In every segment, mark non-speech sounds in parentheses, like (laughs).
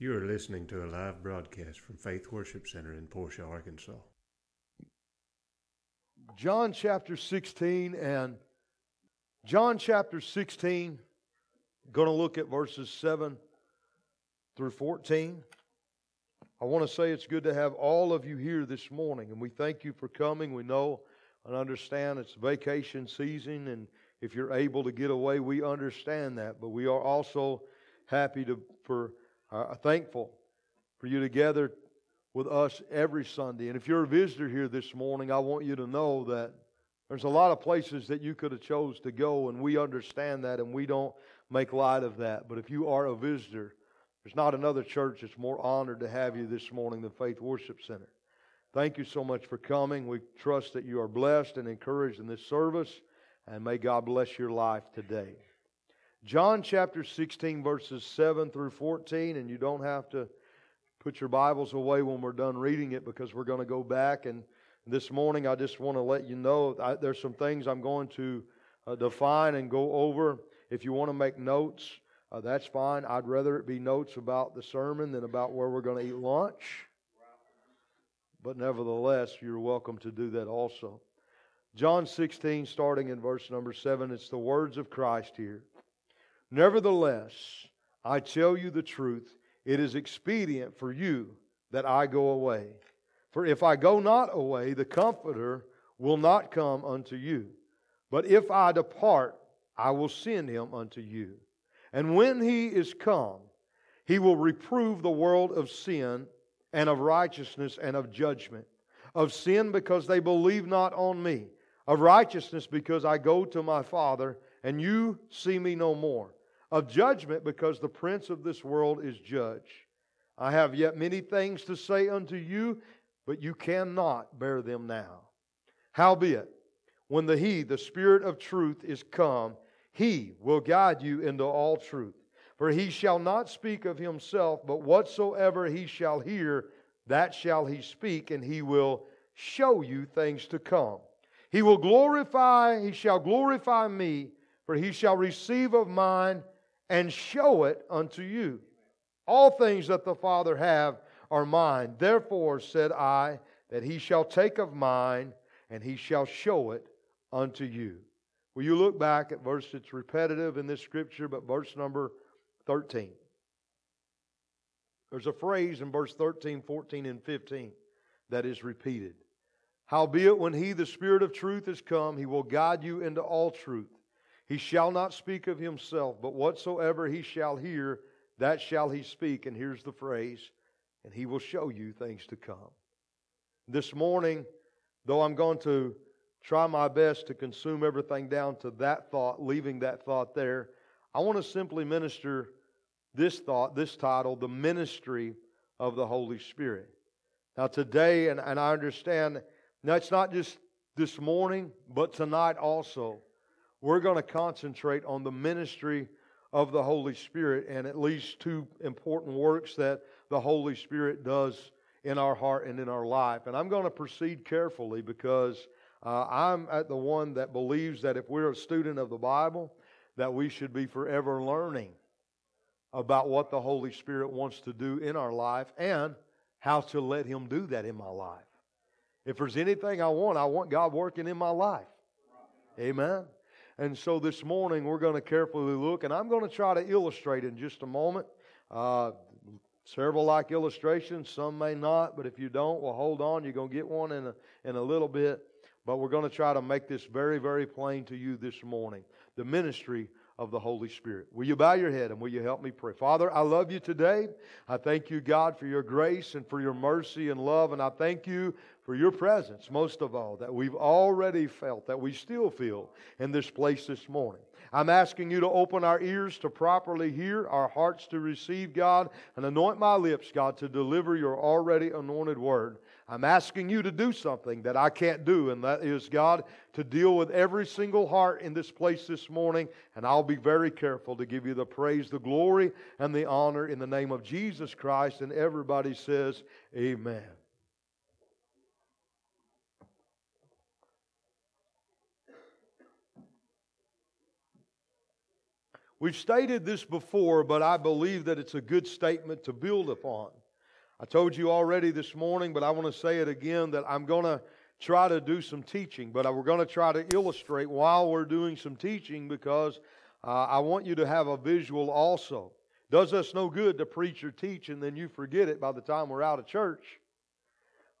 You are listening to a live broadcast from Faith Worship Center in Portia, Arkansas. John chapter 16 and John chapter 16, going to look at verses 7 through 14. I want to say it's good to have all of you here this morning, and we thank you for coming. We know and understand it's vacation season, and if you're able to get away, we understand that. But we are also happy to for uh, thankful for you together with us every Sunday. And if you're a visitor here this morning, I want you to know that there's a lot of places that you could have chose to go, and we understand that, and we don't make light of that. But if you are a visitor, there's not another church that's more honored to have you this morning than Faith Worship Center. Thank you so much for coming. We trust that you are blessed and encouraged in this service, and may God bless your life today. John chapter 16, verses 7 through 14, and you don't have to put your Bibles away when we're done reading it because we're going to go back. And this morning, I just want to let you know I, there's some things I'm going to uh, define and go over. If you want to make notes, uh, that's fine. I'd rather it be notes about the sermon than about where we're going to eat lunch. But nevertheless, you're welcome to do that also. John 16, starting in verse number 7, it's the words of Christ here. Nevertheless, I tell you the truth, it is expedient for you that I go away. For if I go not away, the Comforter will not come unto you. But if I depart, I will send him unto you. And when he is come, he will reprove the world of sin and of righteousness and of judgment. Of sin because they believe not on me. Of righteousness because I go to my Father and you see me no more of judgment because the prince of this world is judge. I have yet many things to say unto you, but you cannot bear them now. Howbeit, when the He, the Spirit of truth, is come, He will guide you into all truth. For He shall not speak of Himself, but whatsoever He shall hear, that shall He speak, and He will show you things to come. He will glorify, He shall glorify me, for He shall receive of mine and show it unto you. All things that the Father have are mine. Therefore said I that he shall take of mine and he shall show it unto you. Will you look back at verse, it's repetitive in this scripture, but verse number 13. There's a phrase in verse 13, 14, and 15 that is repeated. Howbeit, when he, the Spirit of truth, is come, he will guide you into all truth. He shall not speak of himself, but whatsoever he shall hear, that shall he speak. And here's the phrase, and he will show you things to come. This morning, though I'm going to try my best to consume everything down to that thought, leaving that thought there, I want to simply minister this thought, this title, The Ministry of the Holy Spirit. Now, today, and, and I understand, it's not just this morning, but tonight also we're going to concentrate on the ministry of the Holy Spirit and at least two important works that the Holy Spirit does in our heart and in our life. And I'm going to proceed carefully because uh, I'm at the one that believes that if we're a student of the Bible, that we should be forever learning about what the Holy Spirit wants to do in our life and how to let Him do that in my life. If there's anything I want, I want God working in my life. Amen. And so this morning we're going to carefully look, and I'm going to try to illustrate in just a moment. Uh, several like illustrations, some may not, but if you don't, well, hold on. You're going to get one in a, in a little bit. But we're going to try to make this very, very plain to you this morning. The ministry of the Holy Spirit. Will you bow your head and will you help me pray? Father, I love you today. I thank you, God, for your grace and for your mercy and love. And I thank you for your presence, most of all, that we've already felt, that we still feel in this place this morning. I'm asking you to open our ears to properly hear, our hearts to receive, God, and anoint my lips, God, to deliver your already anointed word. I'm asking you to do something that I can't do, and that is, God, to deal with every single heart in this place this morning. And I'll be very careful to give you the praise, the glory, and the honor in the name of Jesus Christ. And everybody says, Amen. We've stated this before, but I believe that it's a good statement to build upon. I told you already this morning, but I want to say it again that I'm going to try to do some teaching, but we're going to try to illustrate while we're doing some teaching because uh, I want you to have a visual also. Does us no good to preach or teach and then you forget it by the time we're out of church.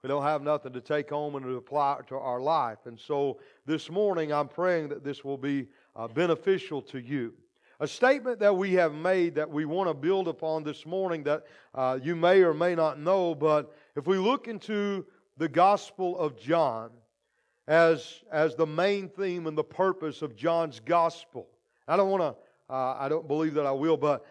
We don't have nothing to take home and to apply to our life. And so this morning I'm praying that this will be uh, beneficial to you. A statement that we have made that we want to build upon this morning that uh, you may or may not know, but if we look into the Gospel of John as, as the main theme and the purpose of John's Gospel, I don't want to, uh, I don't believe that I will, but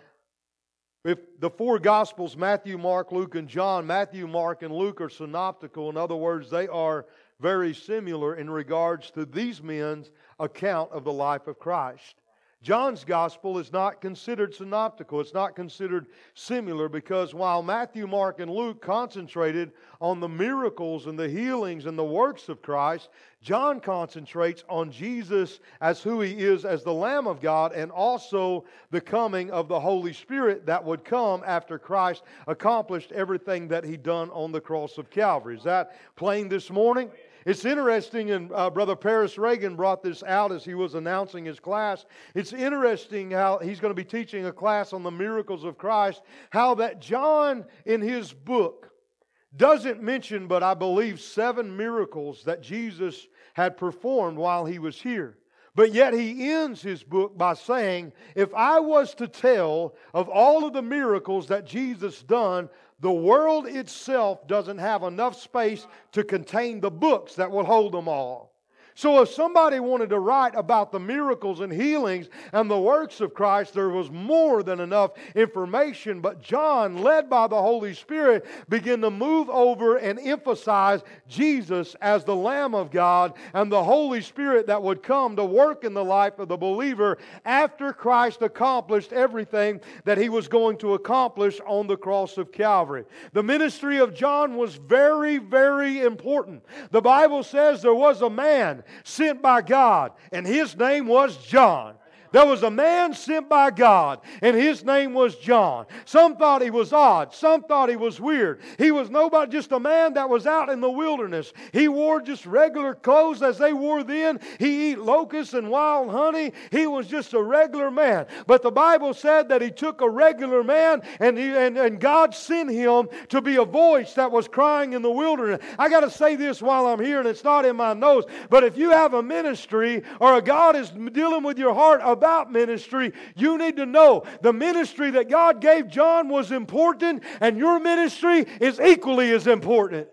if the four Gospels, Matthew, Mark, Luke, and John, Matthew, Mark, and Luke are synoptical. In other words, they are very similar in regards to these men's account of the life of Christ. John's gospel is not considered synoptical. It's not considered similar because while Matthew, Mark, and Luke concentrated on the miracles and the healings and the works of Christ, John concentrates on Jesus as who he is as the Lamb of God and also the coming of the Holy Spirit that would come after Christ accomplished everything that he done on the cross of Calvary. Is that plain this morning? It's interesting, and uh, Brother Paris Reagan brought this out as he was announcing his class. It's interesting how he's going to be teaching a class on the miracles of Christ, how that John in his book doesn't mention, but I believe, seven miracles that Jesus had performed while he was here. But yet he ends his book by saying, If I was to tell of all of the miracles that Jesus done, the world itself doesn't have enough space to contain the books that will hold them all. So, if somebody wanted to write about the miracles and healings and the works of Christ, there was more than enough information. But John, led by the Holy Spirit, began to move over and emphasize Jesus as the Lamb of God and the Holy Spirit that would come to work in the life of the believer after Christ accomplished everything that he was going to accomplish on the cross of Calvary. The ministry of John was very, very important. The Bible says there was a man sent by God, and his name was John. There was a man sent by God, and his name was John. Some thought he was odd. Some thought he was weird. He was nobody, just a man that was out in the wilderness. He wore just regular clothes as they wore then. He eat locusts and wild honey. He was just a regular man. But the Bible said that he took a regular man, and, he, and, and God sent him to be a voice that was crying in the wilderness. I got to say this while I'm here, and it's not in my notes, but if you have a ministry or a God is dealing with your heart about ministry, you need to know the ministry that God gave John was important, and your ministry is equally as important.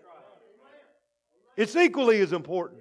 It's equally as important.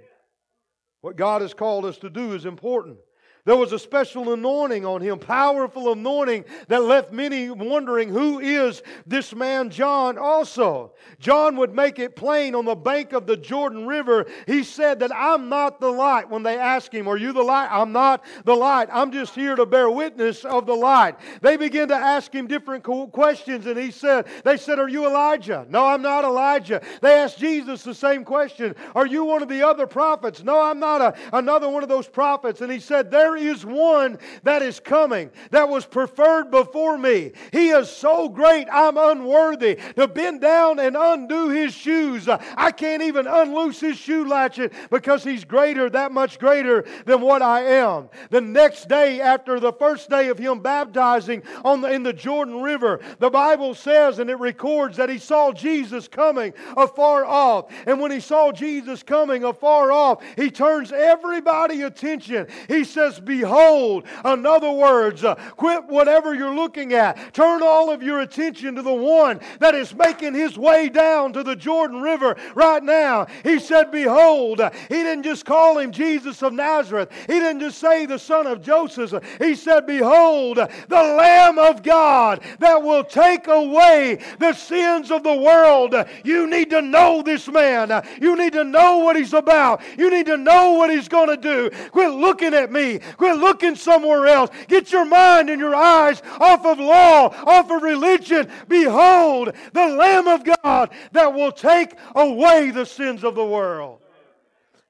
What God has called us to do is important. There was a special anointing on him, powerful anointing that left many wondering who is this man John also. John would make it plain on the bank of the Jordan River. He said that I'm not the light. When they asked him, Are you the light? I'm not the light. I'm just here to bear witness of the light. They began to ask him different questions, and he said, They said, Are you Elijah? No, I'm not Elijah. They asked Jesus the same question Are you one of the other prophets? No, I'm not a, another one of those prophets. And he said, There there is one that is coming that was preferred before me. He is so great, I'm unworthy to bend down and undo his shoes. I can't even unloose his shoe latchet because he's greater, that much greater than what I am. The next day, after the first day of him baptizing on the, in the Jordan River, the Bible says and it records that he saw Jesus coming afar off. And when he saw Jesus coming afar off, he turns everybody attention. He says, behold. In other words, uh, quit whatever you're looking at. Turn all of your attention to the one that is making his way down to the Jordan River right now. He said, Behold. He didn't just call him Jesus of Nazareth, he didn't just say the son of Joseph. He said, Behold, the Lamb of God that will take away the sins of the world. You need to know this man. You need to know what he's about. You need to know what he's going to do. Quit looking at me. Quit looking somewhere else. Get your mind and your eyes off of law, off of religion. Behold, the Lamb of God that will take away the sins of the world.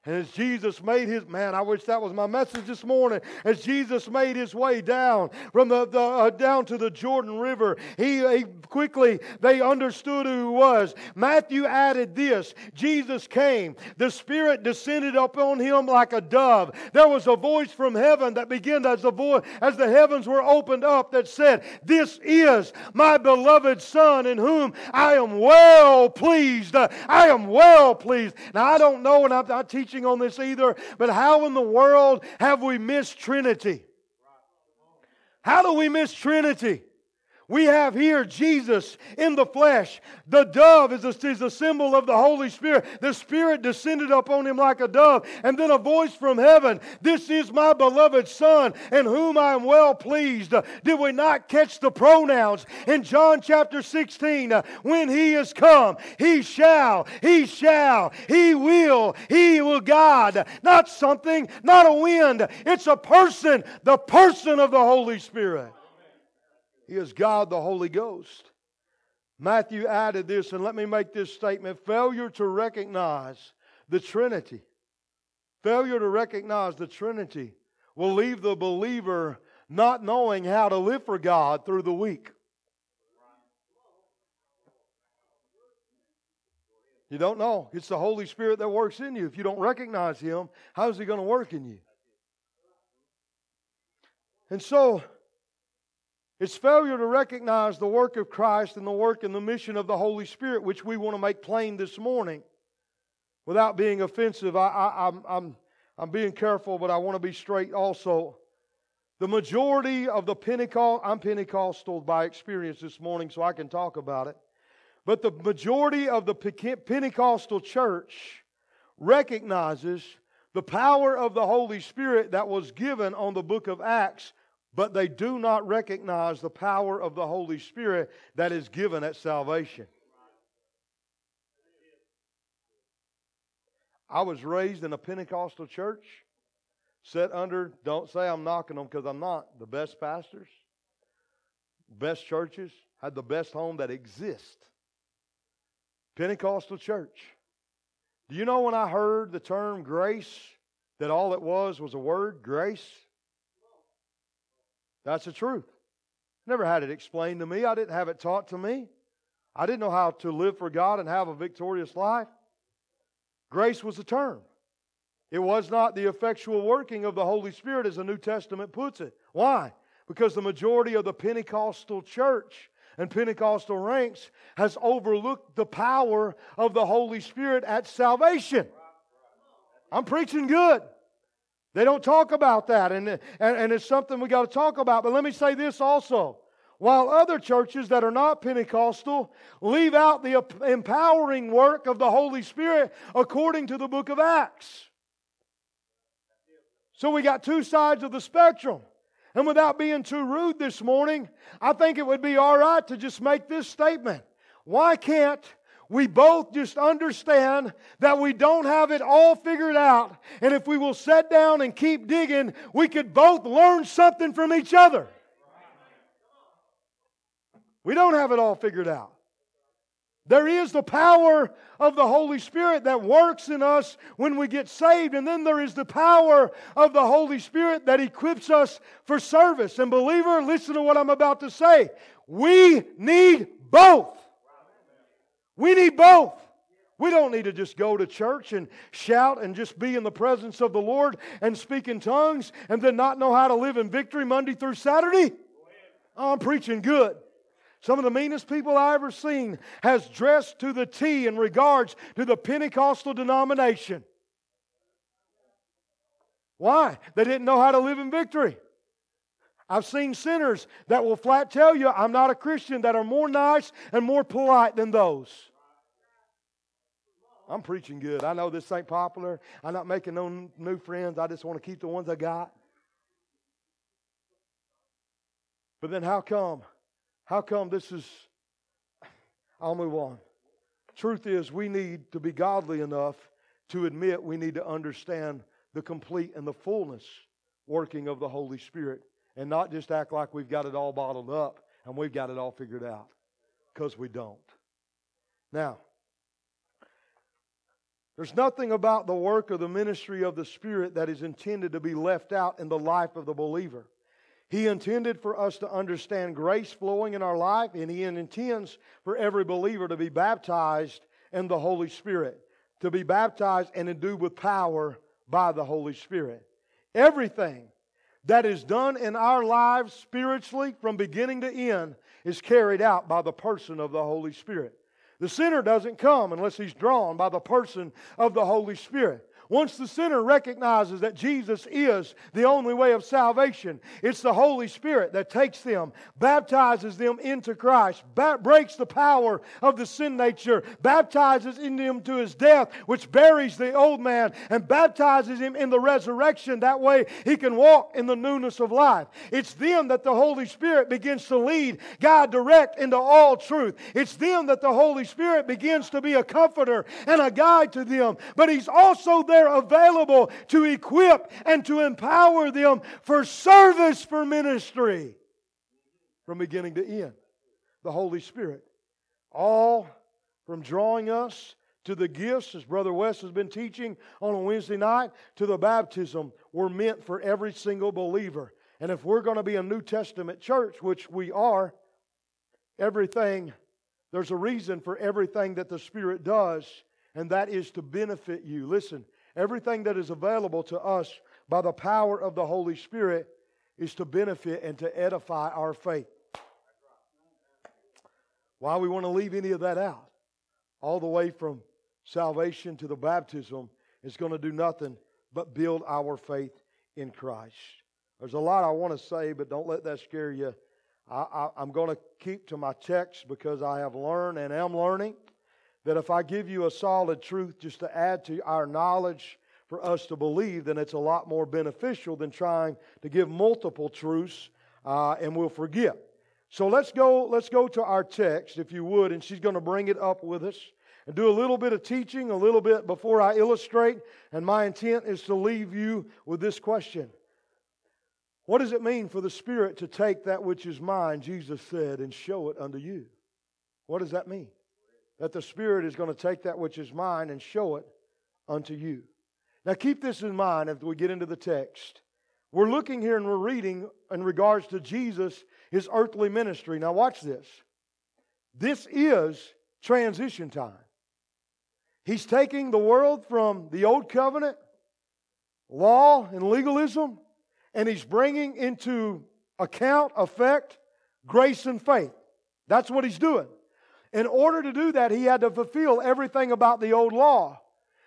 And as Jesus made his man, I wish that was my message this morning. As Jesus made his way down from the, the uh, down to the Jordan River, he, he quickly they understood who he was. Matthew added this: Jesus came. The Spirit descended upon him like a dove. There was a voice from heaven that began as the voice as the heavens were opened up that said, "This is my beloved Son, in whom I am well pleased. I am well pleased." Now I don't know, and I'm not teaching teaching on this either, but how in the world have we missed Trinity? How do we miss Trinity? We have here Jesus in the flesh. The dove is a, is a symbol of the Holy Spirit. The Spirit descended upon him like a dove. And then a voice from heaven This is my beloved Son, in whom I am well pleased. Did we not catch the pronouns in John chapter 16? When he is come, he shall, he shall, he will, he will God. Not something, not a wind. It's a person, the person of the Holy Spirit. He is God the Holy Ghost. Matthew added this, and let me make this statement failure to recognize the Trinity, failure to recognize the Trinity will leave the believer not knowing how to live for God through the week. You don't know. It's the Holy Spirit that works in you. If you don't recognize Him, how's He going to work in you? And so, it's failure to recognize the work of Christ and the work and the mission of the Holy Spirit, which we want to make plain this morning without being offensive. I, I'm, I'm, I'm being careful, but I want to be straight also. The majority of the Pentecost, I'm Pentecostal by experience this morning, so I can talk about it. But the majority of the Pentecostal church recognizes the power of the Holy Spirit that was given on the book of Acts but they do not recognize the power of the Holy Spirit that is given at salvation. I was raised in a Pentecostal church, set under, don't say I'm knocking them because I'm not, the best pastors, best churches, had the best home that exists. Pentecostal church. Do you know when I heard the term grace, that all it was was a word, grace? That's the truth. Never had it explained to me. I didn't have it taught to me. I didn't know how to live for God and have a victorious life. Grace was a term. It was not the effectual working of the Holy Spirit, as the New Testament puts it. Why? Because the majority of the Pentecostal church and Pentecostal ranks has overlooked the power of the Holy Spirit at salvation. I'm preaching good. They don't talk about that, and, and, and it's something we got to talk about. But let me say this also. While other churches that are not Pentecostal leave out the empowering work of the Holy Spirit according to the book of Acts. So we got two sides of the spectrum. And without being too rude this morning, I think it would be all right to just make this statement. Why can't we both just understand that we don't have it all figured out. And if we will sit down and keep digging, we could both learn something from each other. We don't have it all figured out. There is the power of the Holy Spirit that works in us when we get saved. And then there is the power of the Holy Spirit that equips us for service. And, believer, listen to what I'm about to say. We need both. We need both. We don't need to just go to church and shout and just be in the presence of the Lord and speak in tongues and then not know how to live in victory Monday through Saturday. Oh, I'm preaching good. Some of the meanest people I ever seen has dressed to the T in regards to the Pentecostal denomination. Why? They didn't know how to live in victory. I've seen sinners that will flat tell you, I'm not a Christian, that are more nice and more polite than those. I'm preaching good. I know this ain't popular. I'm not making no new friends. I just want to keep the ones I got. But then how come? How come this is. I'll move on. Truth is, we need to be godly enough to admit we need to understand the complete and the fullness working of the Holy Spirit and not just act like we've got it all bottled up and we've got it all figured out because we don't. Now, There's nothing about the work of the ministry of the Spirit that is intended to be left out in the life of the believer. He intended for us to understand grace flowing in our life, and He intends for every believer to be baptized in the Holy Spirit, to be baptized and endued with power by the Holy Spirit. Everything that is done in our lives spiritually from beginning to end is carried out by the person of the Holy Spirit. The sinner doesn't come unless he's drawn by the person of the Holy Spirit. Once the sinner recognizes that Jesus is the only way of salvation, it's the Holy Spirit that takes them, baptizes them into Christ, ba- breaks the power of the sin nature, baptizes in them to his death, which buries the old man, and baptizes him in the resurrection. That way he can walk in the newness of life. It's then that the Holy Spirit begins to lead, guide, direct into all truth. It's then that the Holy Spirit begins to be a comforter and a guide to them. But he's also there there available to equip and to empower them for service for ministry from beginning to end. The Holy Spirit. All from drawing us to the gifts, as Brother West has been teaching on a Wednesday night, to the baptism, were meant for every single believer. And if we're going to be a New Testament church, which we are, everything, there's a reason for everything that the Spirit does, and that is to benefit you. Listen, Everything that is available to us by the power of the Holy Spirit is to benefit and to edify our faith. Why we want to leave any of that out? All the way from salvation to the baptism is going to do nothing but build our faith in Christ. There's a lot I want to say, but don't let that scare you. I, am going to keep to my text because I have learned and am learning that if I give you a solid truth just to add to our knowledge for us to believe, then it's a lot more beneficial than trying to give multiple truths uh, and we'll forget. So let's go, let's go to our text, if you would, and she's going to bring it up with us and do a little bit of teaching, a little bit before I illustrate. And my intent is to leave you with this question What does it mean for the Spirit to take that which is mine, Jesus said, and show it unto you? What does that mean? That the Spirit is going to take that which is mine and show it unto you. Now, keep this in mind as we get into the text. We're looking here and we're reading in regards to Jesus, his earthly ministry. Now, watch this. This is transition time. He's taking the world from the old covenant, law, and legalism, and he's bringing into account, effect, grace and faith. That's what he's doing. In order to do that, he had to fulfill everything about the old law.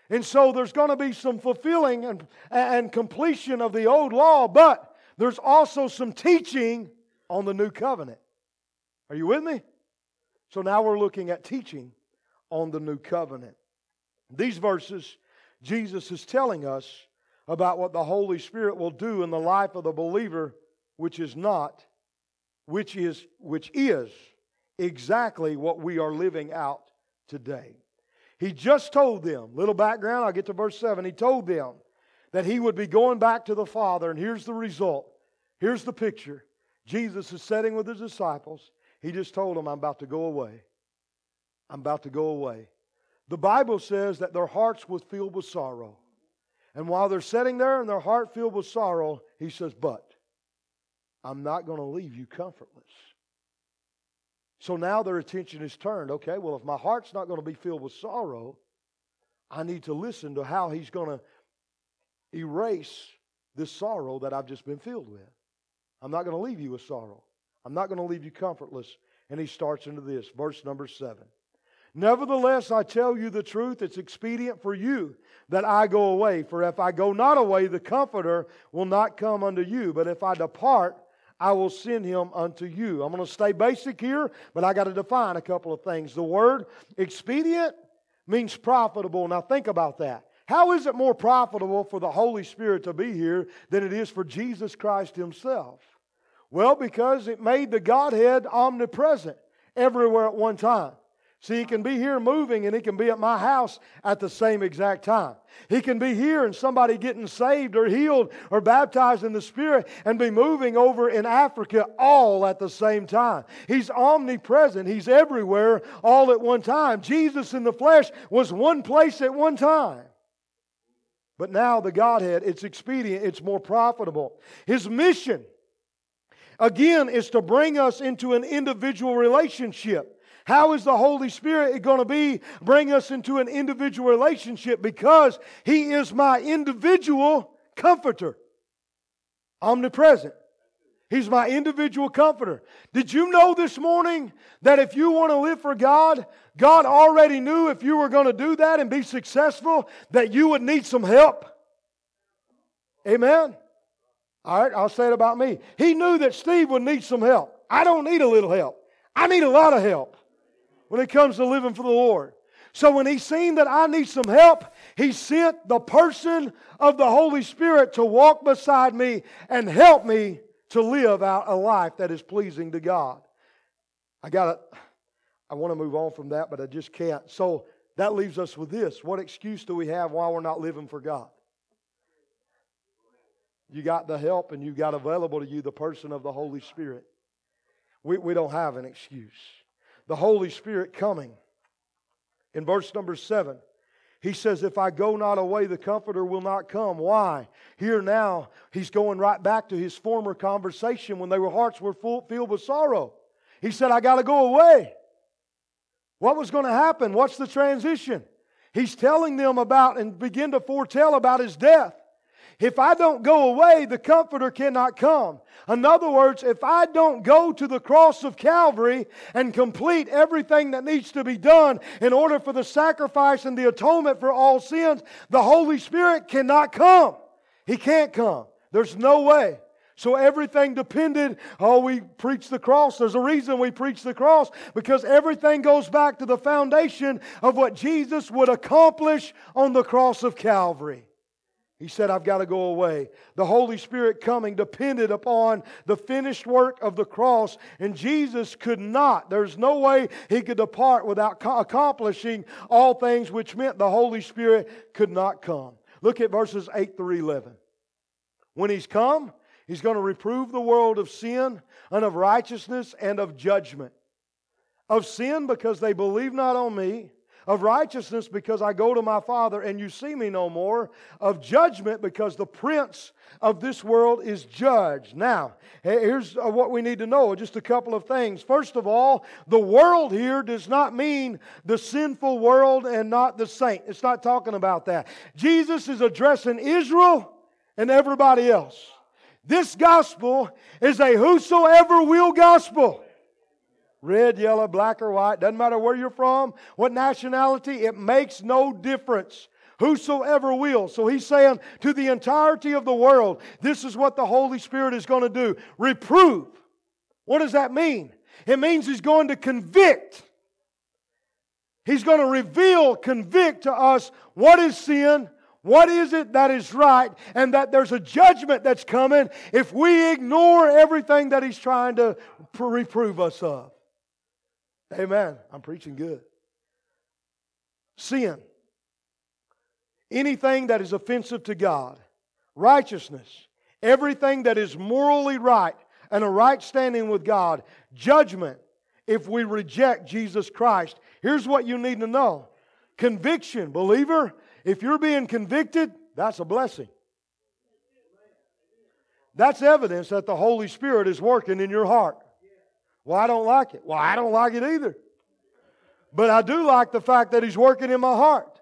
And so there's going to be some fulfilling and, and completion of the old law, but there's also some teaching on the new covenant. Are you with me? So now we're looking at teaching on the new covenant. These verses, Jesus is telling us about what the Holy Spirit will do in the life of the believer, which is not, which is, which is exactly what we are living out today. He just told them, little background, I'll get to verse 7. He told them that he would be going back to the Father, and here's the result. Here's the picture. Jesus is sitting with his disciples. He just told them, I'm about to go away. I'm about to go away. The Bible says that their hearts were filled with sorrow. And while they're sitting there and their heart filled with sorrow, he says, But I'm not going to leave you comfortless. So now their attention is turned. Okay, well, if my heart's not going to be filled with sorrow, I need to listen to how he's going to erase this sorrow that I've just been filled with. I'm not going to leave you with sorrow. I'm not going to leave you comfortless. And he starts into this, verse number seven. Nevertheless, I tell you the truth, it's expedient for you that I go away. For if I go not away, the Comforter will not come unto you. But if I depart, I will send him unto you. I'm going to stay basic here, but I got to define a couple of things. The word expedient means profitable. Now think about that. How is it more profitable for the Holy Spirit to be here than it is for Jesus Christ himself? Well, because it made the Godhead omnipresent everywhere at one time. See, he can be here moving and he can be at my house at the same exact time. He can be here and somebody getting saved or healed or baptized in the Spirit and be moving over in Africa all at the same time. He's omnipresent. He's everywhere all at one time. Jesus in the flesh was one place at one time. But now the Godhead, it's expedient, it's more profitable. His mission, again, is to bring us into an individual relationship. How is the Holy Spirit going to be bring us into an individual relationship? Because He is my individual comforter, omnipresent. He's my individual comforter. Did you know this morning that if you want to live for God, God already knew if you were going to do that and be successful, that you would need some help? Amen? All right, I'll say it about me. He knew that Steve would need some help. I don't need a little help, I need a lot of help when it comes to living for the Lord. So when he seen that I need some help, he sent the person of the Holy Spirit to walk beside me and help me to live out a life that is pleasing to God. I got to I want to move on from that, but I just can't. So that leaves us with this. What excuse do we have why we're not living for God? You got the help and you got available to you the person of the Holy Spirit. We, we don't have an excuse the Holy Spirit coming. In verse number seven, he says, If I go not away, the Comforter will not come. Why? Here now, he's going right back to his former conversation when their hearts were full, filled with sorrow. He said, I got to go away. What was going to happen? What's the transition? He's telling them about and begin to foretell about his death. If I don't go away, the Comforter cannot come. In other words, if I don't go to the cross of Calvary and complete everything that needs to be done in order for the sacrifice and the atonement for all sins, the Holy Spirit cannot come. He can't come. There's no way. So everything depended, oh, we preach the cross. There's a reason we preach the cross because everything goes back to the foundation of what Jesus would accomplish on the cross of Calvary. He said, I've got to go away. The Holy Spirit coming depended upon the finished work of the cross, and Jesus could not. There's no way he could depart without accomplishing all things, which meant the Holy Spirit could not come. Look at verses 8 through 11. When he's come, he's going to reprove the world of sin and of righteousness and of judgment. Of sin, because they believe not on me of righteousness because I go to my Father and you see me no more, of judgment because the prince of this world is judged. Now, here's uh, what we need to know just a couple of things. First of all, the world here does not mean the sinful world and not the saint. It's not talking about that. Jesus is addressing Israel and everybody else. This gospel is a whosoever will gospel red, yellow, black, or white, doesn't matter where you're from, what nationality, it makes no difference. Whosoever will. So he's saying to the entirety of the world, this is what the Holy Spirit is going to do reprove. What does that mean? It means he's going to convict. He's going to reveal, convict to us what is sin, what is it that is right, and that there's a judgment that's coming if we ignore everything that he's trying to reprove us of. Amen. I'm preaching good. Sin. Anything that is offensive to God. Righteousness. Everything that is morally right and a right standing with God. Judgment if we reject Jesus Christ. Here's what you need to know conviction. Believer, if you're being convicted, that's a blessing. That's evidence that the Holy Spirit is working in your heart. Well, I don't like it. Well, I don't like it either. But I do like the fact that He's working in my heart.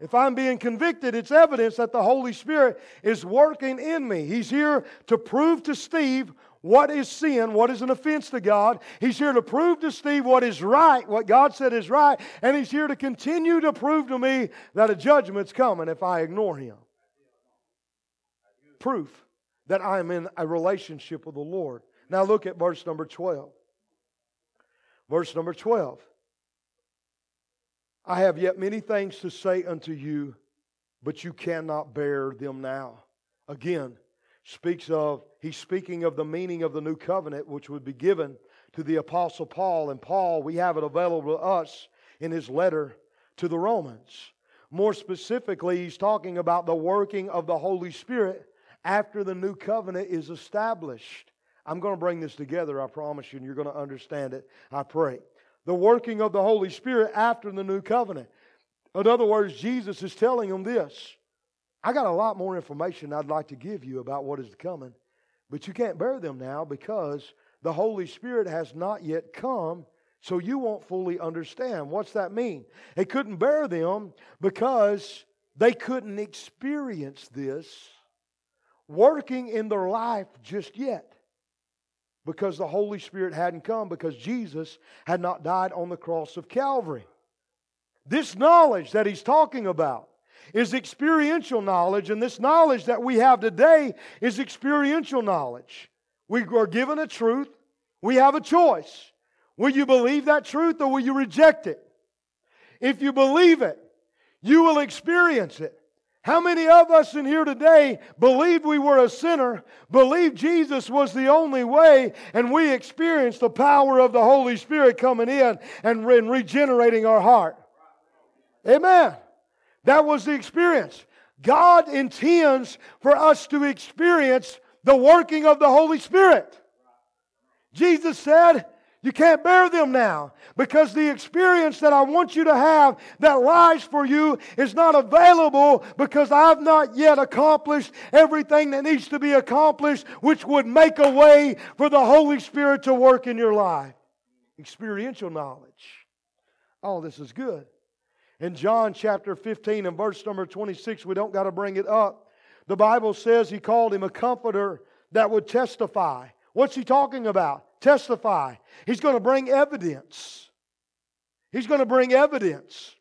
If I'm being convicted, it's evidence that the Holy Spirit is working in me. He's here to prove to Steve what is sin, what is an offense to God. He's here to prove to Steve what is right, what God said is right, and He's here to continue to prove to me that a judgment's coming if I ignore Him. Proof that I am in a relationship with the Lord. Now look at verse number 12. Verse number 12. I have yet many things to say unto you, but you cannot bear them now. Again, speaks of, he's speaking of the meaning of the new covenant, which would be given to the Apostle Paul. And Paul, we have it available to us in his letter to the Romans. More specifically, he's talking about the working of the Holy Spirit after the new covenant is established. I'm going to bring this together, I promise you, and you're going to understand it, I pray. The working of the Holy Spirit after the new covenant. In other words, Jesus is telling them this. I got a lot more information I'd like to give you about what is coming, but you can't bear them now because the Holy Spirit has not yet come, so you won't fully understand. What's that mean? They couldn't bear them because they couldn't experience this working in their life just yet because the Holy Spirit hadn't come, because Jesus had not died on the cross of Calvary. This knowledge that he's talking about is experiential knowledge, and this knowledge that we have today is experiential knowledge. We are given a truth, we have a choice. Will you believe that truth or will you reject it? If you believe it, you will experience it. How many of us in here today believed we were a sinner, believed Jesus was the only way, and we experienced the power of the Holy Spirit coming in and re- regenerating our heart? Amen. That was the experience. God intends for us to experience the working of the Holy Spirit. Jesus said, you can't bear them now because the experience that I want you to have that lies for you is not available because I've not yet accomplished everything that needs to be accomplished, which would make a way for the Holy Spirit to work in your life. Experiential knowledge. Oh, this is good. In John chapter 15 and verse number 26, we don't got to bring it up. The Bible says he called him a comforter that would testify. What's he talking about? testify. He's going to bring evidence. He's going to bring evidence.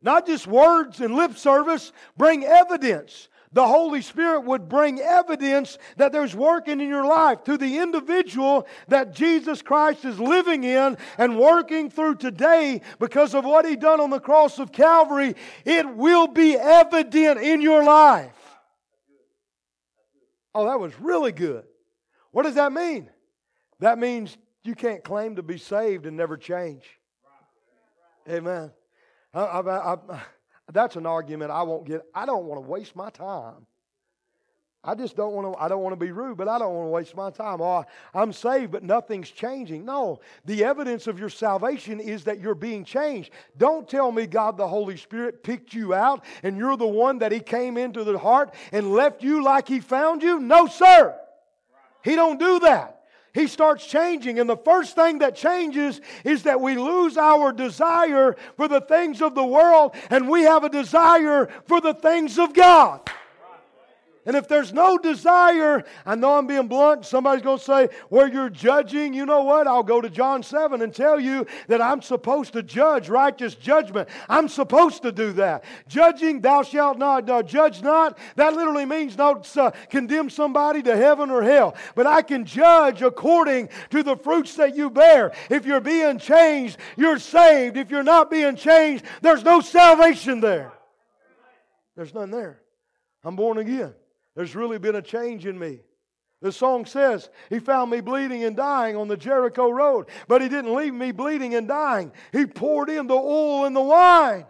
Not just words and lip service, bring evidence. The Holy Spirit would bring evidence that there's working in your life to the individual that Jesus Christ is living in and working through today because of what He done on the cross of Calvary. It will be evident in your life. Oh, that was really good. What does that mean? That means you can't claim to be saved and never change. Amen. I, I, I, that's an argument I won't get. I don't want to waste my time. I just don't want to, I don't want to be rude, but I don't want to waste my time. Oh, I'm saved, but nothing's changing. No, the evidence of your salvation is that you're being changed. Don't tell me God the Holy Spirit picked you out and you're the one that He came into the heart and left you like He found you. No, sir. He don't do that he starts changing. And the first thing that changes is that we lose our desire for the things of the world and we have a desire for the things of God. And if there's no desire, I know I'm being blunt, somebody's going to say, where you're judging, you know what? I'll go to John 7 and tell you that I'm supposed to judge righteous judgment. I'm supposed to do that. Judging, thou shalt not, no, judge not, that literally means not uh, condemn somebody to heaven or hell. But I can judge according to the fruits that you bear. If you're being changed, you're saved. If you're not being changed, there's no salvation there. There's none there. I'm born again. There's really been a change in me. The song says, He found me bleeding and dying on the Jericho road, but He didn't leave me bleeding and dying. He poured in the oil and the wine.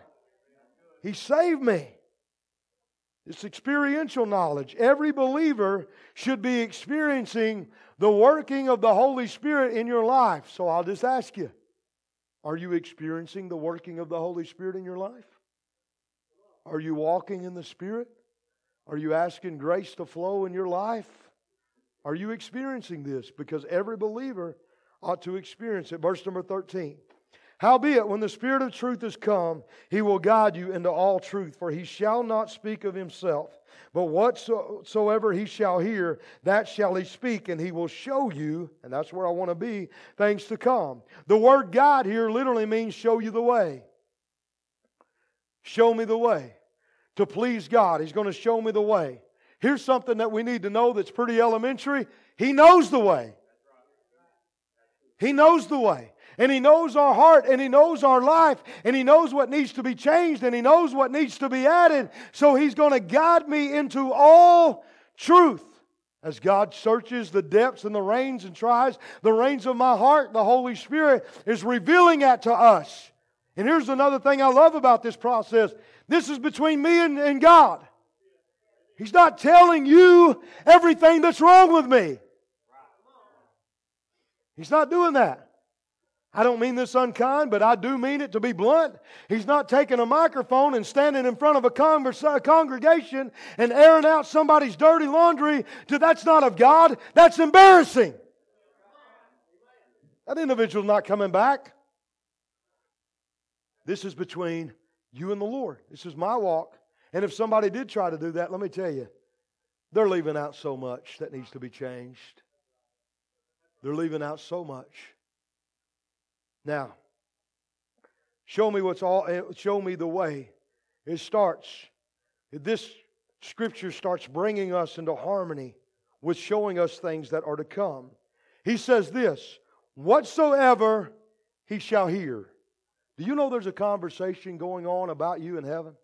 He saved me. It's experiential knowledge. Every believer should be experiencing the working of the Holy Spirit in your life. So I'll just ask you are you experiencing the working of the Holy Spirit in your life? Are you walking in the Spirit? Are you asking grace to flow in your life? Are you experiencing this? Because every believer ought to experience it. Verse number 13. Howbeit, when the Spirit of truth is come, he will guide you into all truth, for he shall not speak of himself, but whatsoever he shall hear, that shall he speak, and he will show you, and that's where I want to be, things to come. The word guide here literally means show you the way. Show me the way to please God. He's going to show me the way. Here's something that we need to know that's pretty elementary. He knows the way. He knows the way. And He knows our heart and He knows our life and He knows what needs to be changed and He knows what needs to be added. So He's going to guide me into all truth. As God searches the depths and the reins and tries the reins of my heart, the Holy Spirit is revealing that to us. And here's another thing I love about this process this is between me and, and God. He's not telling you everything that's wrong with me. He's not doing that. I don't mean this unkind, but I do mean it to be blunt. He's not taking a microphone and standing in front of a conversa- congregation and airing out somebody's dirty laundry. To, that's not of God. That's embarrassing. That individual's not coming back. This is between you and the Lord. This is my walk. And if somebody did try to do that, let me tell you, they're leaving out so much that needs to be changed. They're leaving out so much. Now, show me what's all eh, show me the way. It starts this scripture starts bringing us into harmony with showing us things that are to come. He says this, whatsoever he shall hear. Do you know there's a conversation going on about you in heaven?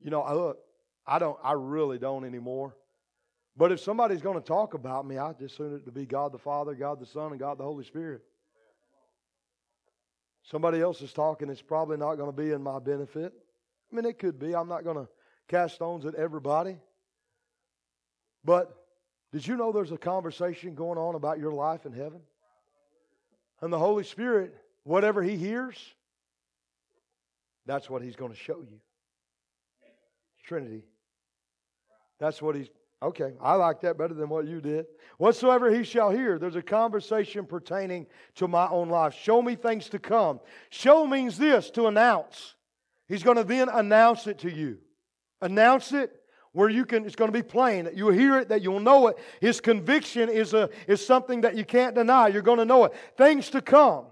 You know, I look, I don't I really don't anymore. But if somebody's going to talk about me, I just assume it to be God the Father, God the Son, and God the Holy Spirit. Somebody else is talking, it's probably not going to be in my benefit. I mean, it could be. I'm not going to cast stones at everybody. But did you know there's a conversation going on about your life in heaven? And the Holy Spirit, whatever He hears, that's what He's going to show you. Trinity. That's what He's Okay, I like that better than what you did. Whatsoever he shall hear, there's a conversation pertaining to my own life. Show me things to come. Show means this to announce. He's going to then announce it to you. Announce it where you can, it's going to be plain that you'll hear it, that you'll know it. His conviction is, a, is something that you can't deny. You're going to know it. Things to come.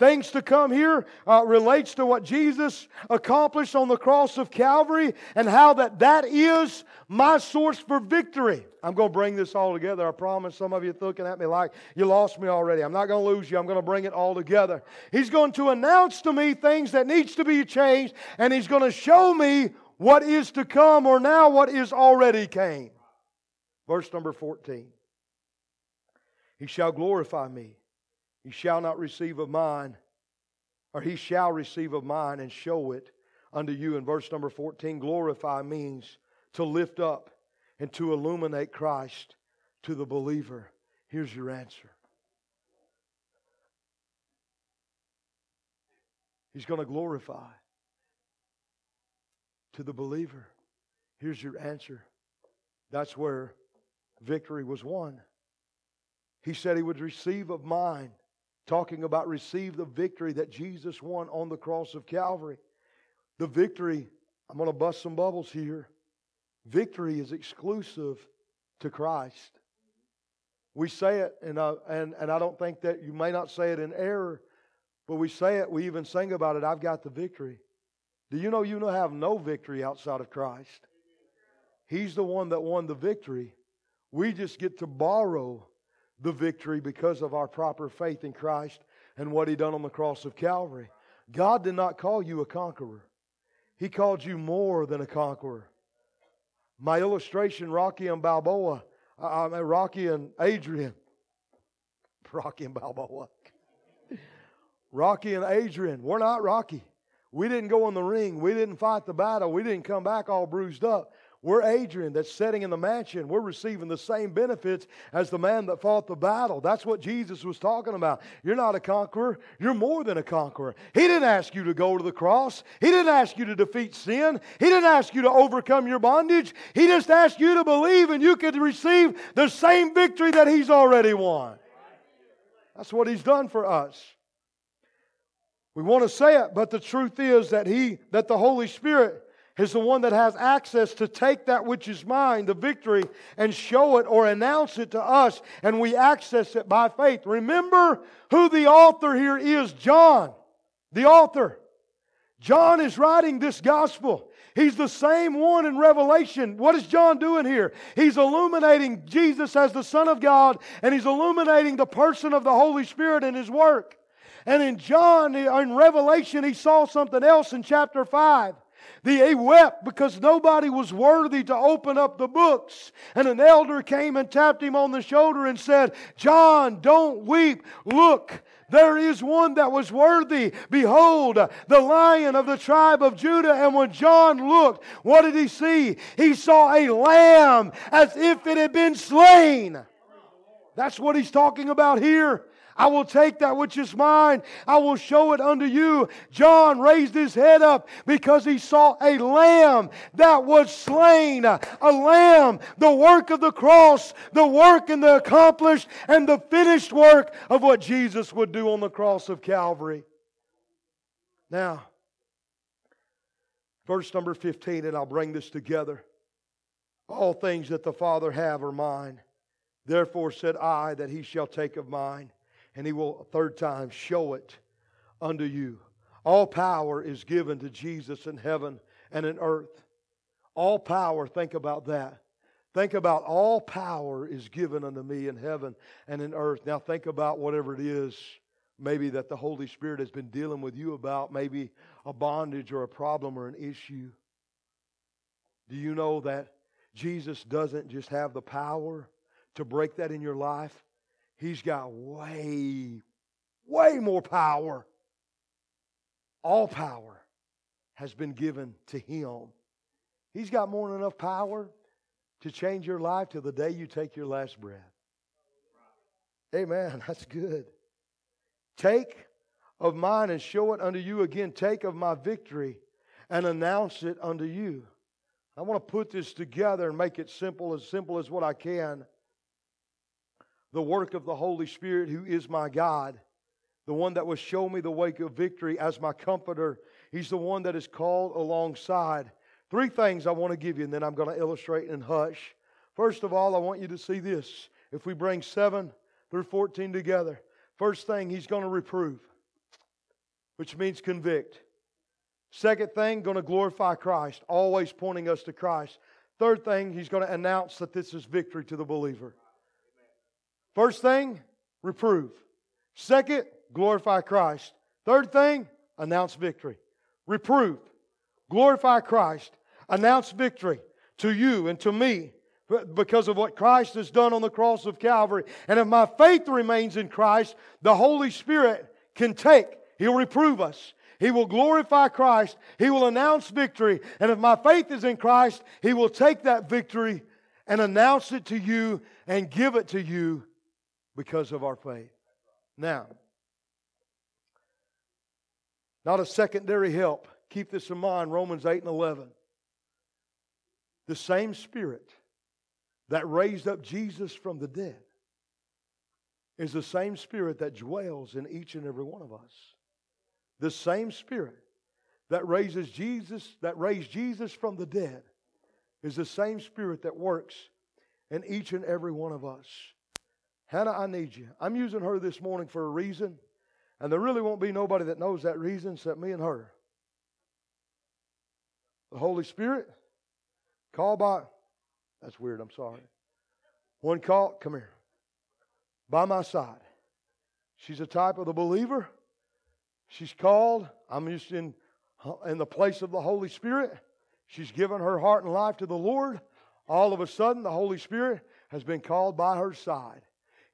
Things to come here uh, relates to what Jesus accomplished on the cross of Calvary and how that that is my source for victory. I'm going to bring this all together. I promise some of you looking at me like you lost me already. I'm not going to lose you. I'm going to bring it all together. He's going to announce to me things that needs to be changed and he's going to show me what is to come or now what is already came. Verse number 14. He shall glorify me he shall not receive of mine, or he shall receive of mine and show it unto you. In verse number 14, glorify means to lift up and to illuminate Christ to the believer. Here's your answer. He's going to glorify to the believer. Here's your answer. That's where victory was won. He said he would receive of mine talking about receive the victory that Jesus won on the cross of Calvary. The victory, I'm going to bust some bubbles here. Victory is exclusive to Christ. We say it, and, uh, and, and I don't think that you may not say it in error, but we say it, we even sing about it, I've got the victory. Do you know you have no victory outside of Christ? He's the one that won the victory. We just get to borrow the victory because of our proper faith in Christ and what He done on the cross of Calvary. God did not call you a conqueror, He called you more than a conqueror. My illustration, Rocky and Balboa, I mean, Rocky and Adrian. (laughs) Rocky and Balboa. (laughs) Rocky and Adrian. We're not Rocky. We didn't go in the ring. We didn't fight the battle. We didn't come back all bruised up. We're Adrian that's sitting in the mansion. We're receiving the same benefits as the man that fought the battle. That's what Jesus was talking about. You're not a conqueror, you're more than a conqueror. He didn't ask you to go to the cross, He didn't ask you to defeat sin, He didn't ask you to overcome your bondage. He just asked you to believe and you could receive the same victory that He's already won. That's what He's done for us. We want to say it, but the truth is that He, that the Holy Spirit, is the one that has access to take that which is mine, the victory, and show it or announce it to us, and we access it by faith. Remember who the author here is John, the author. John is writing this gospel. He's the same one in Revelation. What is John doing here? He's illuminating Jesus as the Son of God, and he's illuminating the person of the Holy Spirit in his work. And in John, in Revelation, he saw something else in chapter 5. The, he wept because nobody was worthy to open up the books. And an elder came and tapped him on the shoulder and said, John, don't weep. Look, there is one that was worthy. Behold, the lion of the tribe of Judah. And when John looked, what did he see? He saw a lamb as if it had been slain. That's what he's talking about here. I will take that which is mine. I will show it unto you. John raised his head up because he saw a lamb that was slain. A lamb, the work of the cross, the work and the accomplished and the finished work of what Jesus would do on the cross of Calvary. Now, verse number 15, and I'll bring this together. All things that the Father have are mine. Therefore said I that he shall take of mine and he will, a third time, show it unto you. All power is given to Jesus in heaven and in earth. All power, think about that. Think about all power is given unto me in heaven and in earth. Now, think about whatever it is, maybe that the Holy Spirit has been dealing with you about, maybe a bondage or a problem or an issue. Do you know that Jesus doesn't just have the power to break that in your life? He's got way, way more power. All power has been given to Him. He's got more than enough power to change your life to the day you take your last breath. Amen. (laughs) That's good. Take of mine and show it unto you again. Take of my victory and announce it unto you. I want to put this together and make it simple, as simple as what I can the work of the Holy Spirit, who is my God, the one that will show me the way of victory as my comforter. He's the one that is called alongside. Three things I want to give you, and then I'm going to illustrate in hush. First of all, I want you to see this. If we bring 7 through 14 together, first thing, he's going to reprove, which means convict. Second thing, going to glorify Christ, always pointing us to Christ. Third thing, he's going to announce that this is victory to the believer. First thing, reprove. Second, glorify Christ. Third thing, announce victory. Reprove, glorify Christ, announce victory to you and to me because of what Christ has done on the cross of Calvary. And if my faith remains in Christ, the Holy Spirit can take, He'll reprove us. He will glorify Christ. He will announce victory. And if my faith is in Christ, He will take that victory and announce it to you and give it to you because of our faith. Now, not a secondary help. Keep this in mind Romans 8 and 11. The same Spirit that raised up Jesus from the dead is the same Spirit that dwells in each and every one of us. The same Spirit that raises Jesus, that raised Jesus from the dead, is the same Spirit that works in each and every one of us. Hannah, I need you. I'm using her this morning for a reason, and there really won't be nobody that knows that reason except me and her. The Holy Spirit, call by, that's weird, I'm sorry. One call, come here, by my side. She's a type of the believer. She's called. I'm just in, in the place of the Holy Spirit. She's given her heart and life to the Lord. All of a sudden, the Holy Spirit has been called by her side.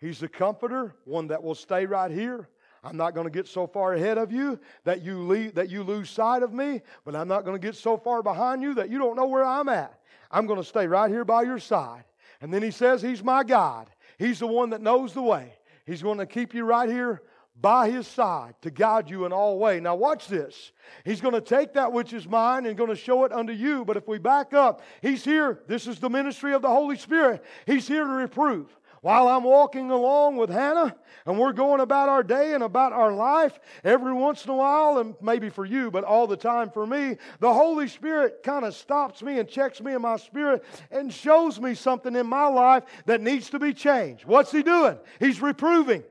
He's the comforter, one that will stay right here. I'm not going to get so far ahead of you that you leave, that you lose sight of me, but I'm not going to get so far behind you that you don't know where I'm at. I'm going to stay right here by your side. And then he says he's my God. He's the one that knows the way. He's going to keep you right here by his side to guide you in all way. Now watch this. He's going to take that which is mine and going to show it unto you. But if we back up, he's here. This is the ministry of the Holy Spirit. He's here to reprove. While I'm walking along with Hannah and we're going about our day and about our life, every once in a while, and maybe for you, but all the time for me, the Holy Spirit kind of stops me and checks me in my spirit and shows me something in my life that needs to be changed. What's He doing? He's reproving,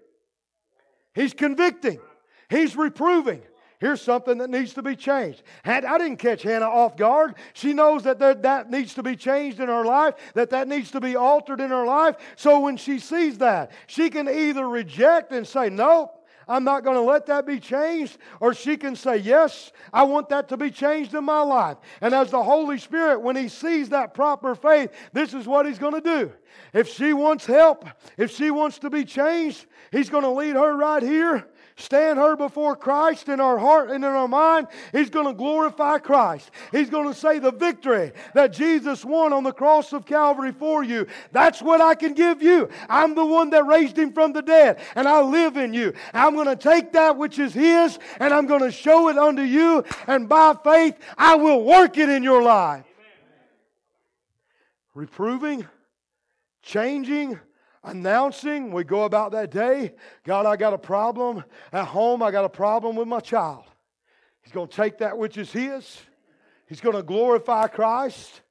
He's convicting, He's reproving. Here's something that needs to be changed. I didn't catch Hannah off guard. She knows that that needs to be changed in her life, that that needs to be altered in her life. So when she sees that, she can either reject and say, No, I'm not going to let that be changed. Or she can say, Yes, I want that to be changed in my life. And as the Holy Spirit, when He sees that proper faith, this is what He's going to do. If she wants help, if she wants to be changed, He's going to lead her right here stand her before Christ in our heart and in our mind, He's going to glorify Christ. He's going to say the victory that Jesus won on the cross of Calvary for you. That's what I can give you. I'm the one that raised Him from the dead, and I live in you. I'm going to take that which is His, and I'm going to show it unto you, and by faith, I will work it in your life. Reproving, changing, announcing. We go about that day. God, I got a problem at home. I got a problem with my child. He's going to take that which is His, He's going to glorify Christ.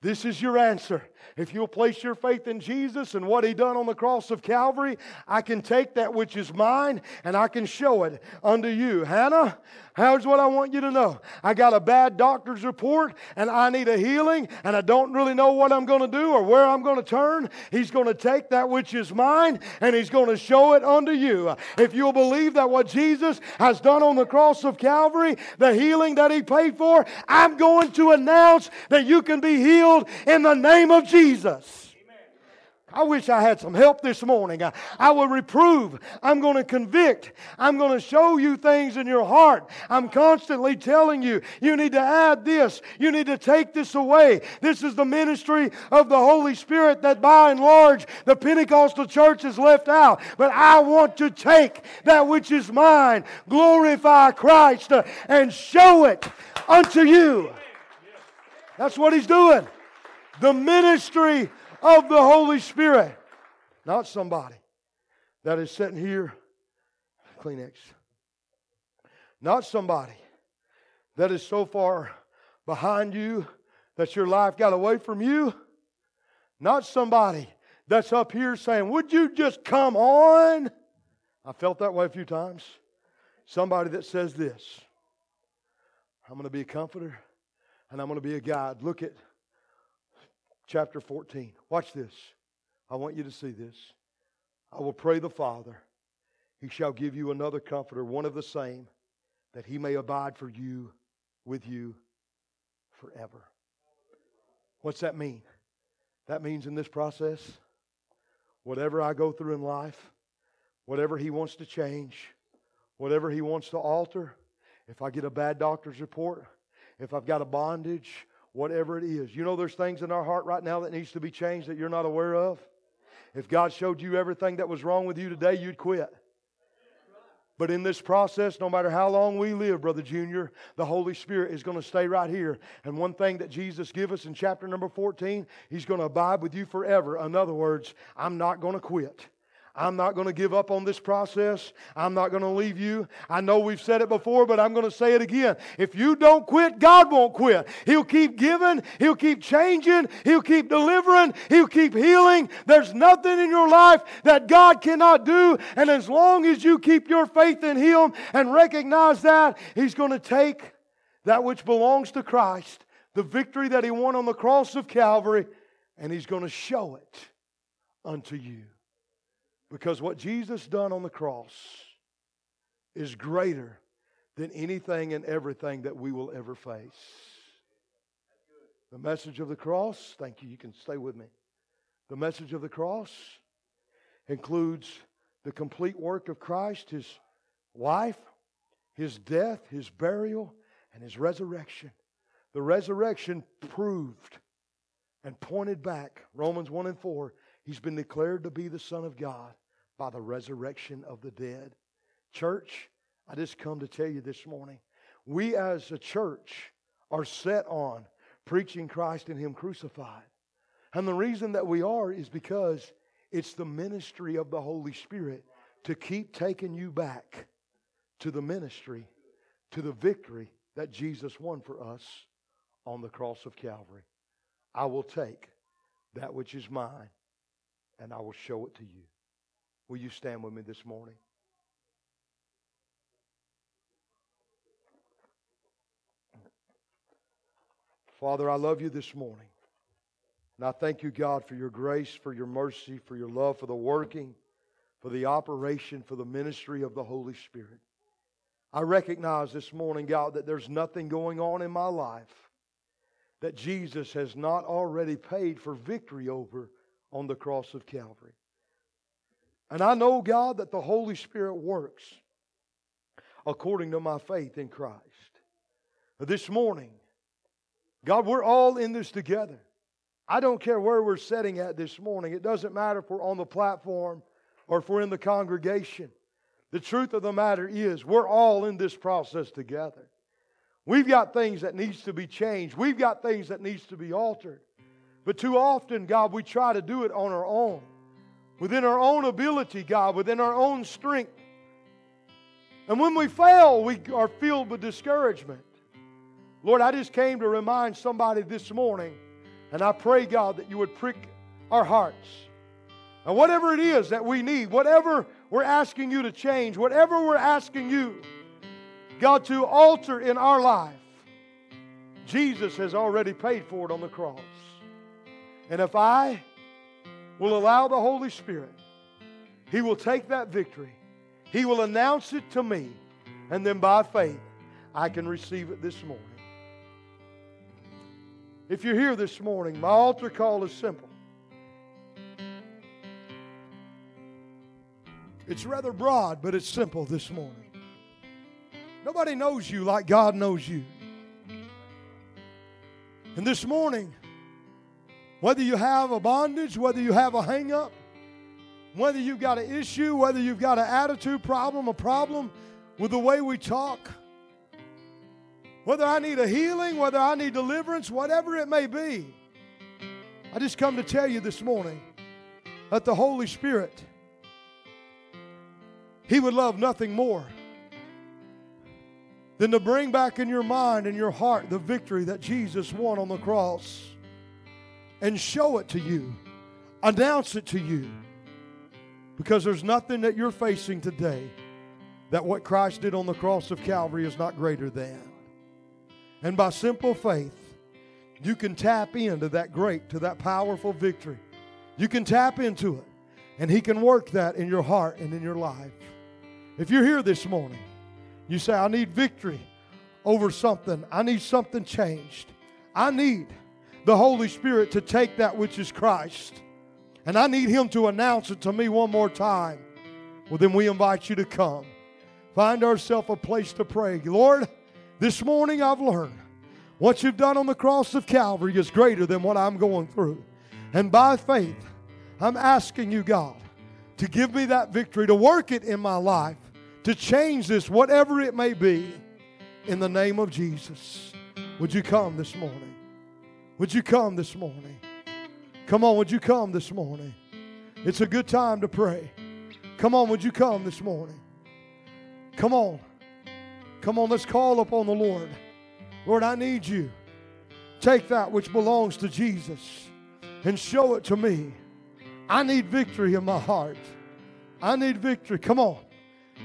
This is your answer. If you'll place your faith in Jesus and what He done on the cross of Calvary, I can take that which is mine and I can show it unto you. Hannah, here's what I want you to know. I got a bad doctor's report and I need a healing and I don't really know what I'm going to do or where I'm going to turn. He's going to take that which is mine and He's going to show it unto you. If you'll believe that what Jesus has done on the cross of Calvary, the healing that He paid for, I'm going to announce that you can be healed in the name of Jesus. Jesus. I wish I had some help this morning. I, will reprove. I'm going to convict. I'm going to show you things in your heart. I'm constantly telling you, you need to add this. You need to take this away. This is the ministry of the Holy Spirit that by and large the Pentecostal church has left out. But I want to take that which is mine, glorify Christ, uh, and show it unto you. That's what he's doing the ministry of the Holy Spirit. Not somebody that is sitting here, Kleenex. Not somebody that is so far behind you that your life got away from you. Not somebody that's up here saying, Would you just come on? I felt that way a few times. Somebody that says this I'm going to be a comforter and I'm going to be a guide. Look at chapter 14. Watch this. I want you to see this. I will pray the Father. He shall give you another comforter, one of the same, that he may abide for you, with you forever. What's that mean? That means in this process, whatever I go through in life, whatever he wants to change, whatever he wants to alter, if I get a bad doctor's report, if I've got a bondage, whatever it is. You know, there's things in our heart right now that needs to be changed that you're not aware of. If God showed you everything that was wrong with you today, you'd quit. But in this process, no matter how long we live, Brother Junior, the Holy Spirit is going to stay right here. And one thing that Jesus gave us in chapter number 14, He's going to abide with you forever. In other words, I'm not going to quit. I'm not going to give up on this process. I'm not going to leave you. I know we've said it before, but I'm going to say it again. If you don't quit, God won't quit. He'll keep giving, He'll keep changing, He'll keep delivering, He'll keep healing. There's nothing in your life that God cannot do. And as long as you keep your faith in Him and recognize that, He's going to take that which belongs to Christ, the victory that He won on the cross of Calvary, and He's going to show it unto you. Because what Jesus done on the cross is greater than anything and everything that we will ever face. The message of the cross, thank you, you can stay with me. The message of the cross includes the complete work of Christ, his life, his death, his burial, and his resurrection. The resurrection proved and pointed back, Romans 1 and 4, he's been declared to be the Son of God by the resurrection of the dead. Church, I just come to tell you this morning we as a church are set on preaching Christ and Him crucified. And the reason that we are is because it's the ministry of the Holy Spirit to keep taking you back to the ministry, to the victory that Jesus won for us on the cross of Calvary. I will take that which is mine and I will show it to you. Will you stand with me this morning? Father, I love you this morning. And I thank you, God, for your grace, for your mercy, for your love, for the working, for the operation, for the ministry of the Holy Spirit. I recognize this morning, God, that there's nothing going on in my life that Jesus has not already paid for victory over on the cross of Calvary. And I know, God, that the Holy Spirit works according to my faith in Christ. This morning, God, we're all in this together. I don't care where we're sitting at this morning. It doesn't matter if we're on the platform or if we're in the congregation. The truth of the matter is, we're all in this process together. We've got things that needs to be changed. We've got things that needs to be altered. But too often, God, we try to do it on our own. Within our own ability, God, within our own strength. And when we fail, we are filled with discouragement. Lord, I just came to remind somebody this morning, and I pray, God, that you would prick our hearts. And whatever it is that we need, whatever we're asking you to change, whatever we're asking you, God, to alter in our life, Jesus has already paid for it on the cross. And if I will allow the Holy Spirit, He will take that victory, He will announce it to me, and then by faith, I can receive it this morning. If you're here this morning, my altar call is simple. It's rather broad, but it's simple this morning. Nobody knows you like God knows you. And this morning, whether you have a bondage, whether you have a hang up, whether you've got an issue, whether you've got an attitude problem, a problem with the way we talk, whether I need a healing, whether I need deliverance, whatever it may be, I just come to tell you this morning that the Holy Spirit, He would love nothing more than to bring back in your mind and your heart the victory that Jesus won on the cross and show it to you, announce it to you. Because there's nothing that you're facing today that what Christ did on the cross of Calvary is not greater than. And by simple faith, you can tap into that great, to that powerful victory. You can tap into it, and He can work that in your heart and in your life. If you're here this morning, you say, I need victory over something, I need something changed. I need the Holy Spirit to take that which is Christ, and I need Him to announce it to me one more time. Well, then we invite you to come. Find ourselves a place to pray. Lord, this morning I've learned what you've done on the cross of Calvary is greater than what I'm going through. And by faith, I'm asking you, God, to give me that victory, to work it in my life, to change this, whatever it may be, in the name of Jesus. Would you come this morning? Would you come this morning? Come on, would you come this morning? It's a good time to pray. Come on, would you come this morning? Come on. Come on, let's call upon the Lord. Lord, I need you. Take that which belongs to Jesus and show it to me. I need victory in my heart. I need victory. Come on.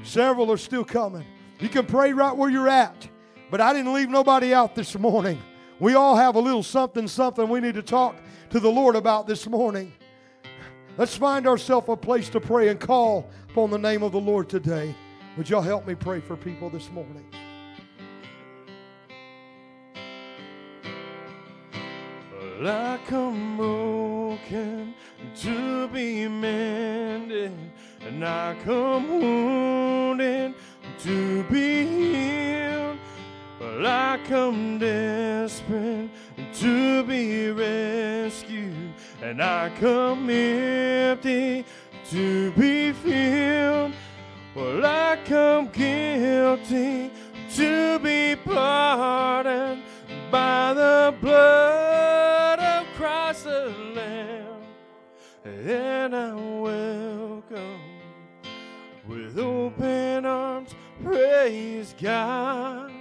Several are still coming. You can pray right where you're at, but I didn't leave nobody out this morning. We all have a little something, something we need to talk to the Lord about this morning. Let's find ourselves a place to pray and call upon the name of the Lord today. Would y'all help me pray for people this morning? I come broken to be mended, and I come wounded to be healed. Well, I come desperate to be rescued, and I come empty to be filled. Well, I come guilty to be pardoned by the blood of Christ the Lamb, and I welcome with open arms. Praise God,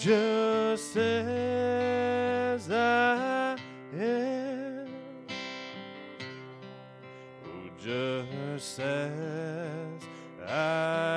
just as I am. Oh, just as I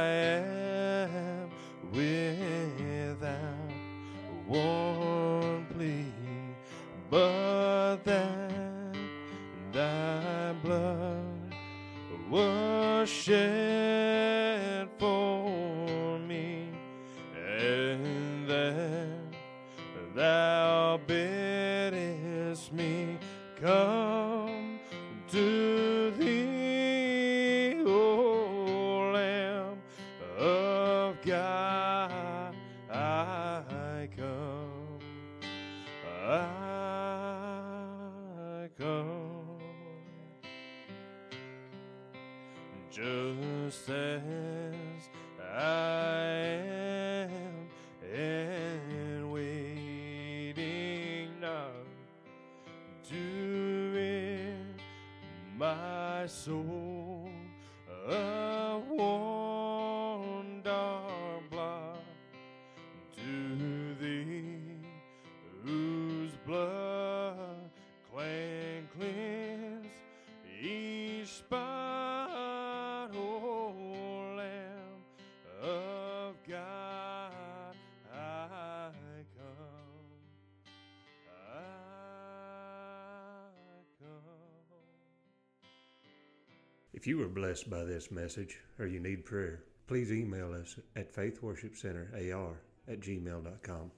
If you were blessed by this message or you need prayer, please email us at faithworshipcenterar at gmail.com.